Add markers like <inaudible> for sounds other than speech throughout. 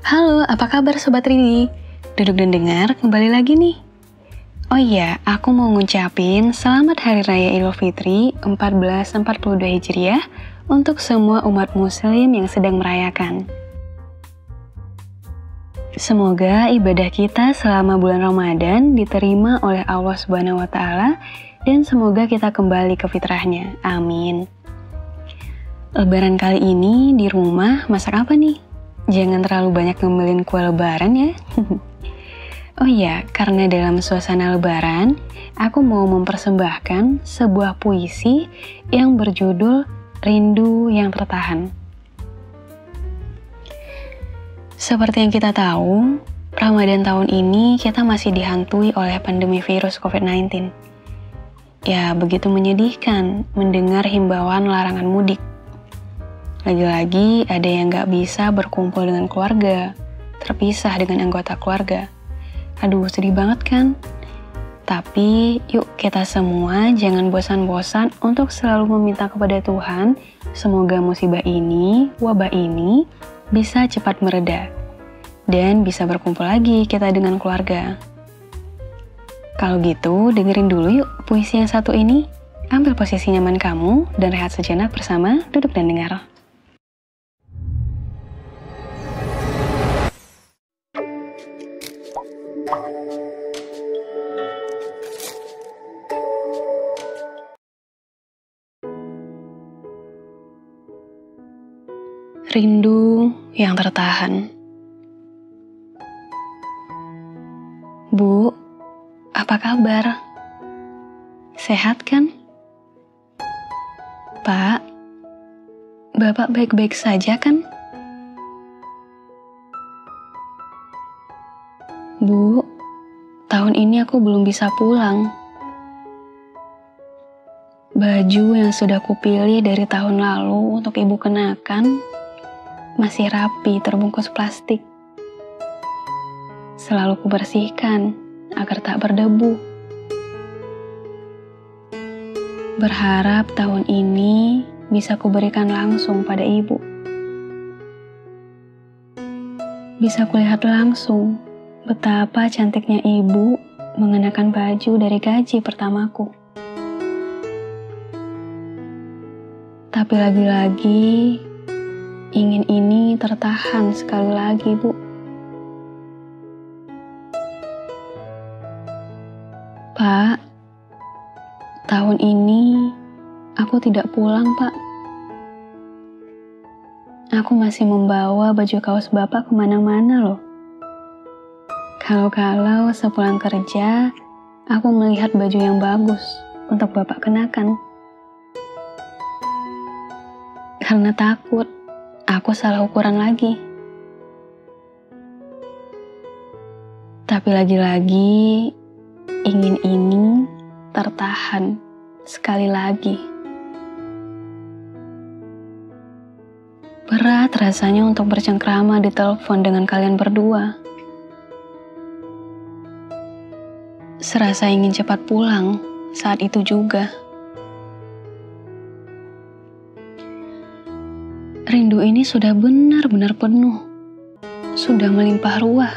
Halo, apa kabar Sobat Ridi? Duduk dan dengar, kembali lagi nih. Oh iya, aku mau ngucapin selamat Hari Raya Idul Fitri 1442 Hijriah untuk semua umat muslim yang sedang merayakan. Semoga ibadah kita selama bulan Ramadan diterima oleh Allah Subhanahu wa taala dan semoga kita kembali ke fitrahnya. Amin. Lebaran kali ini di rumah masak apa nih? Jangan terlalu banyak ngemilin kue lebaran ya. <laughs> oh iya, karena dalam suasana lebaran, aku mau mempersembahkan sebuah puisi yang berjudul Rindu yang Tertahan. Seperti yang kita tahu, Ramadan tahun ini kita masih dihantui oleh pandemi virus COVID-19. Ya, begitu menyedihkan mendengar himbauan larangan mudik. Lagi-lagi ada yang gak bisa berkumpul dengan keluarga, terpisah dengan anggota keluarga. Aduh, sedih banget kan? Tapi yuk kita semua jangan bosan-bosan untuk selalu meminta kepada Tuhan semoga musibah ini, wabah ini bisa cepat mereda dan bisa berkumpul lagi kita dengan keluarga. Kalau gitu, dengerin dulu yuk puisi yang satu ini. Ambil posisi nyaman kamu dan rehat sejenak bersama Duduk dan Dengar. Rindu yang tertahan. Bu, apa kabar? Sehat kan? Pak, Bapak baik-baik saja kan? Bu, tahun ini aku belum bisa pulang. Baju yang sudah kupilih dari tahun lalu untuk ibu kenakan masih rapi terbungkus plastik. Selalu kubersihkan agar tak berdebu. Berharap tahun ini bisa kuberikan langsung pada ibu. Bisa kulihat langsung betapa cantiknya ibu mengenakan baju dari gaji pertamaku. Tapi lagi-lagi ingin ini tertahan sekali lagi, Bu. Pak, tahun ini aku tidak pulang, Pak. Aku masih membawa baju kaos Bapak ke mana-mana loh. Kalau-kalau sepulang kerja, aku melihat baju yang bagus untuk Bapak kenakan. Karena takut aku salah ukuran lagi. Tapi lagi-lagi ingin ini tertahan sekali lagi. Berat rasanya untuk bercengkrama di telepon dengan kalian berdua. Serasa ingin cepat pulang saat itu juga. Rindu ini sudah benar-benar penuh, sudah melimpah ruah.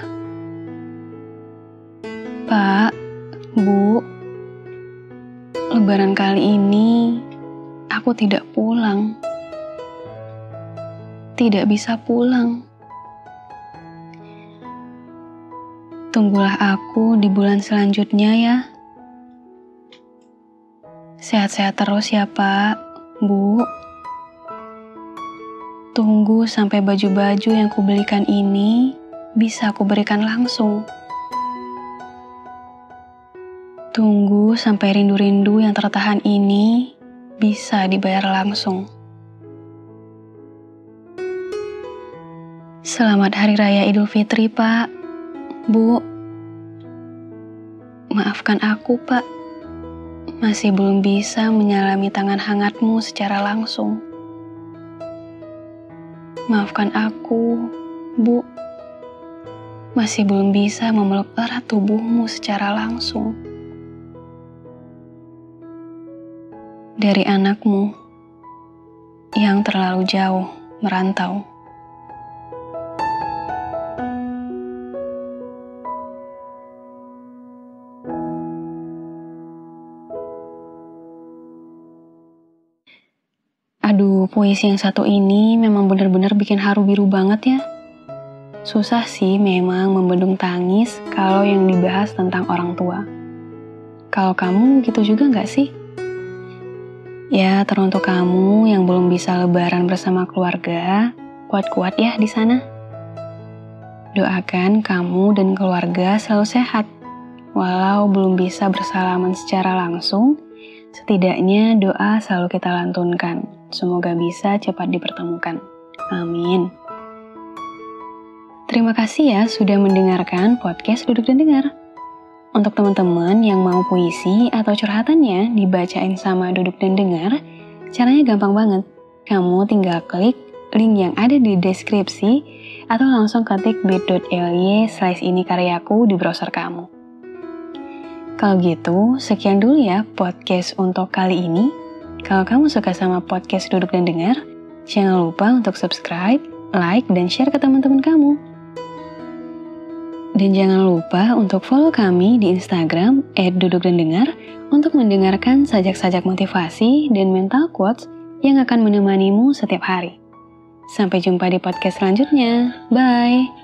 Pak, Bu, lebaran kali ini aku tidak pulang. Tidak bisa pulang. Tunggulah aku di bulan selanjutnya ya. Sehat-sehat terus ya, Pak, Bu. Tunggu sampai baju-baju yang kubelikan ini bisa kuberikan langsung. Tunggu sampai rindu-rindu yang tertahan ini bisa dibayar langsung. Selamat Hari Raya Idul Fitri, Pak. Bu, maafkan aku, Pak. Masih belum bisa menyalami tangan hangatmu secara langsung. Maafkan aku, Bu. Masih belum bisa memeluk erat tubuhmu secara langsung. Dari anakmu yang terlalu jauh merantau. Puisi yang satu ini memang benar-benar bikin haru biru banget ya. Susah sih memang membendung tangis kalau yang dibahas tentang orang tua. Kalau kamu gitu juga nggak sih? Ya, teruntuk kamu yang belum bisa lebaran bersama keluarga, kuat-kuat ya di sana. Doakan kamu dan keluarga selalu sehat. Walau belum bisa bersalaman secara langsung, setidaknya doa selalu kita lantunkan. Semoga bisa cepat dipertemukan. Amin. Terima kasih ya sudah mendengarkan podcast Duduk dan Dengar. Untuk teman-teman yang mau puisi atau curhatannya dibacain sama duduk dan dengar, caranya gampang banget. Kamu tinggal klik link yang ada di deskripsi atau langsung ketik bit.ly slash ini karyaku di browser kamu. Kalau gitu, sekian dulu ya podcast untuk kali ini. Kalau kamu suka sama podcast Duduk dan Dengar, jangan lupa untuk subscribe, like, dan share ke teman-teman kamu. Dan jangan lupa untuk follow kami di Instagram @dudukdandengar untuk mendengarkan sajak-sajak motivasi dan mental quotes yang akan menemanimu setiap hari. Sampai jumpa di podcast selanjutnya. Bye.